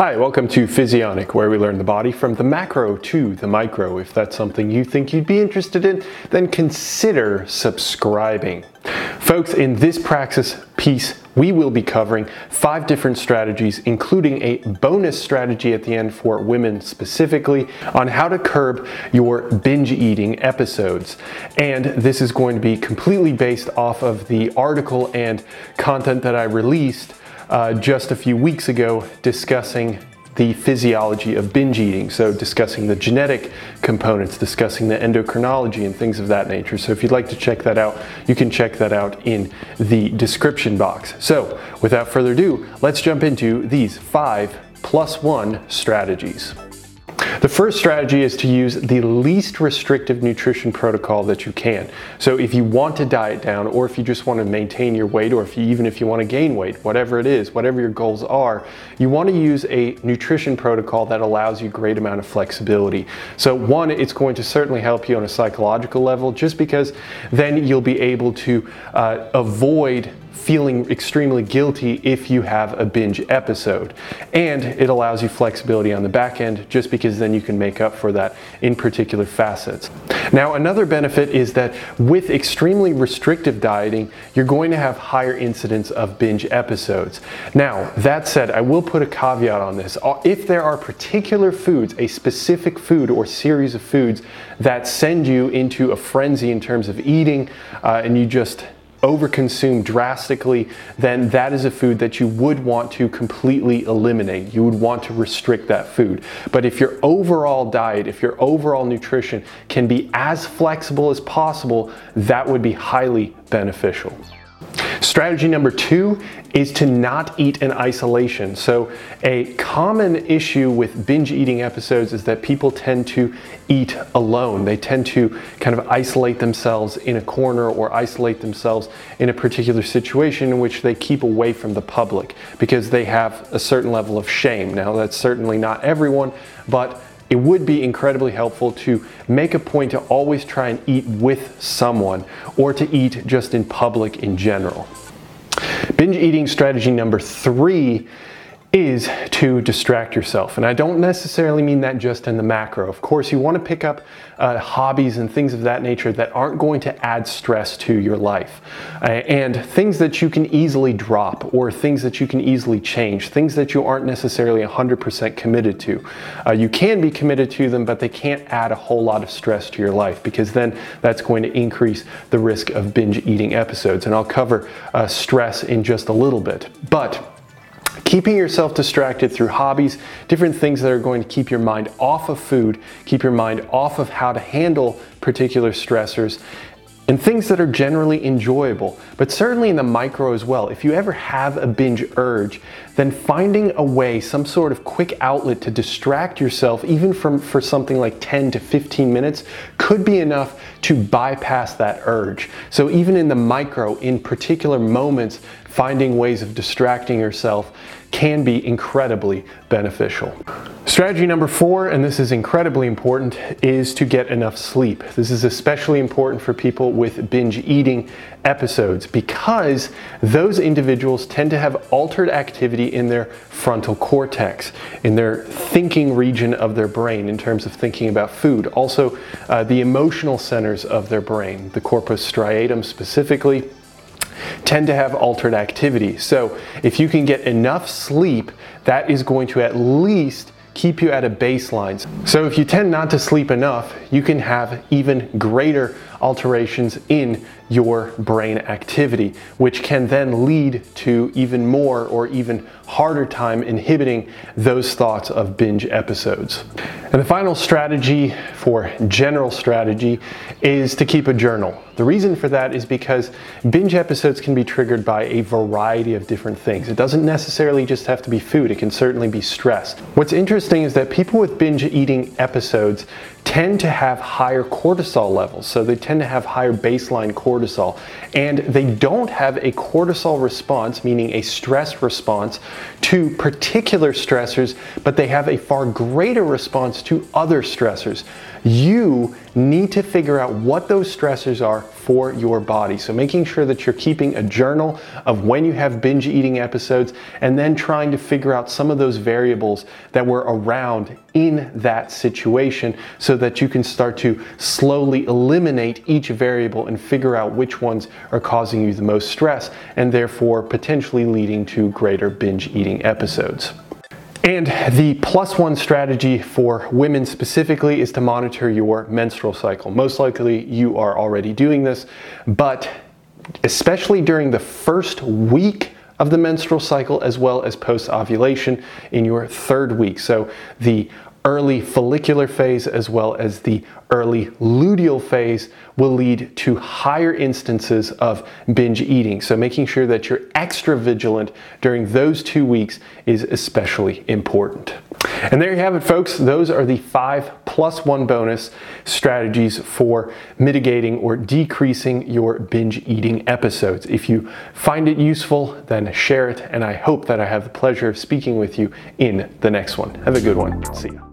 Hi, welcome to Physionic, where we learn the body from the macro to the micro. If that's something you think you'd be interested in, then consider subscribing. Folks, in this praxis piece, we will be covering five different strategies, including a bonus strategy at the end for women specifically on how to curb your binge eating episodes. And this is going to be completely based off of the article and content that I released uh, just a few weeks ago discussing the physiology of binge eating. So, discussing the genetic components, discussing the endocrinology, and things of that nature. So, if you'd like to check that out, you can check that out in the description box. So, without further ado, let's jump into these five plus one strategies. The first strategy is to use the least restrictive nutrition protocol that you can. So if you want to diet down or if you just want to maintain your weight or if you, even if you want to gain weight, whatever it is, whatever your goals are, you want to use a nutrition protocol that allows you great amount of flexibility. So one, it's going to certainly help you on a psychological level just because then you'll be able to uh, avoid feeling extremely guilty if you have a binge episode. And it allows you flexibility on the back end just because then you can make up for that in particular facets. Now, another benefit is that with extremely restrictive dieting, you're going to have higher incidence of binge episodes. Now, that said, I will put a caveat on this. Uh, if there are particular foods, a specific food or series of foods that send you into a frenzy in terms of eating, uh, and you just overconsume drastically, then that is a food that you would want to completely eliminate. You would want to restrict that food. But if your overall diet, if your overall nutrition can be as flexible as possible, that would be highly beneficial. Strategy number two is to not eat in isolation. So, a common issue with binge eating episodes is that people tend to eat alone. They tend to kind of isolate themselves in a corner or isolate themselves in a particular situation in which they keep away from the public because they have a certain level of shame. Now, that's certainly not everyone, but it would be incredibly helpful to make a point to always try and eat with someone or to eat just in public in general. Binge eating strategy number three is to distract yourself. And I don't necessarily mean that just in the macro. Of course, you want to pick up uh, hobbies and things of that nature that aren't going to add stress to your life. Uh, and things that you can easily drop or things that you can easily change, things that you aren't necessarily 100% committed to. Uh, you can be committed to them, but they can't add a whole lot of stress to your life because then that's going to increase the risk of binge eating episodes. And I'll cover uh, stress in just a little bit. But keeping yourself distracted through hobbies, different things that are going to keep your mind off of food, keep your mind off of how to handle particular stressors, and things that are generally enjoyable, but certainly in the micro as well. If you ever have a binge urge, then finding a way, some sort of quick outlet to distract yourself, even from for something like 10 to 15 minutes, could be enough to bypass that urge. So even in the micro, in particular moments, finding ways of distracting yourself can be incredibly beneficial. Strategy number four, and this is incredibly important, is to get enough sleep. This is especially important for people with binge eating episodes because those individuals tend to have altered activity in their frontal cortex, in their thinking region of their brain in terms of thinking about food. Also, uh, the emotional centers of their brain, the corpus striatum specifically tend to have altered activity. So if you can get enough sleep, that is going to at least keep you at a baseline. So if you tend not to sleep enough, you can have even greater alterations in your brain activity, which can then lead to even more or even harder time inhibiting those thoughts of binge episodes. And the final strategy for general strategy is to keep a journal. The reason for that is because binge episodes can be triggered by a variety of different things. It doesn't necessarily just have to be food, it can certainly be stress. What's interesting is that people with binge eating episodes tend to have higher cortisol levels. So they tend to have higher baseline cortisol. And they don't have a cortisol response, meaning a stress response, to particular stressors, but they have a far greater response to other stressors. You need to figure out what those stressors are for your body. So making sure that you're keeping a journal of when you have binge eating episodes and then trying to figure out some of those variables that were around in that situation so that you can start to slowly eliminate each variable and figure out which ones are causing you the most stress and therefore potentially leading to greater binge eating episodes. And the plus one strategy for women specifically is to monitor your menstrual cycle. Most likely you are already doing this, but especially during the first week of the menstrual cycle as well as post ovulation in your third week. So the early follicular phase as well as the early luteal phase will lead to higher instances of binge eating. So making sure that you're extra vigilant during those two weeks is especially important. And there you have it, folks. Those are the five plus one bonus strategies for mitigating or decreasing your binge eating episodes. If you find it useful, then share it. And I hope that I have the pleasure of speaking with you in the next one. Have a good one. See you.